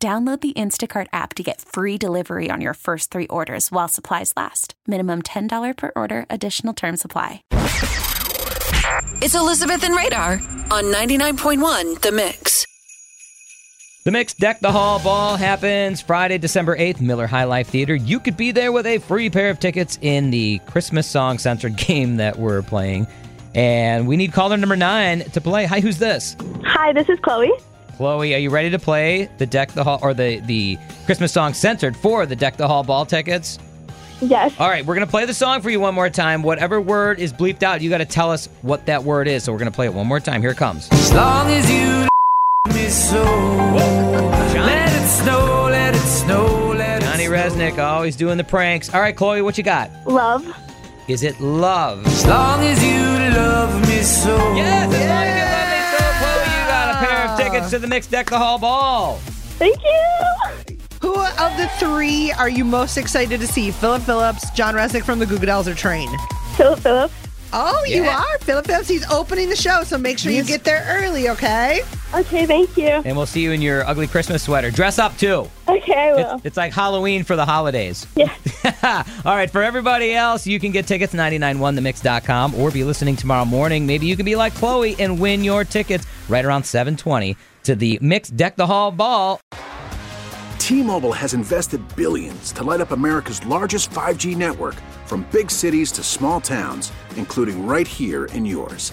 Download the Instacart app to get free delivery on your first three orders while supplies last. Minimum $10 per order, additional term supply. It's Elizabeth and Radar on 99.1 The Mix. The Mix Deck the Hall Ball happens Friday, December 8th, Miller High Life Theater. You could be there with a free pair of tickets in the Christmas song censored game that we're playing. And we need caller number nine to play. Hi, who's this? Hi, this is Chloe. Chloe, are you ready to play the Deck the Hall or the, the Christmas song censored for the Deck the Hall Ball tickets? Yes. All right, we're going to play the song for you one more time. Whatever word is bleeped out, you got to tell us what that word is. So we're going to play it one more time. Here it comes. As long as you me so. Let it snow, let it snow, let Johnny it snow. Rzeznik always doing the pranks. All right, Chloe, what you got? Love. Is it love? As long as you love me so. Yes, pair to the Mixed Deck the Hall Ball. Thank you. Who of the three are you most excited to see? Philip Phillips, John Rzeznik from the Goo Goo Dolls, or Train? Philip Phillips. Oh, you are Philip Phillips. He's opening the show, so make sure you get there early, okay? Okay, thank you. And we'll see you in your ugly Christmas sweater. Dress up too. Okay, I will. It's, it's like Halloween for the holidays. Yeah. All right, for everybody else, you can get tickets 991themix.com or be listening tomorrow morning. Maybe you can be like Chloe and win your tickets right around 720 to the Mix Deck the Hall Ball. T-Mobile has invested billions to light up America's largest 5G network from big cities to small towns, including right here in yours.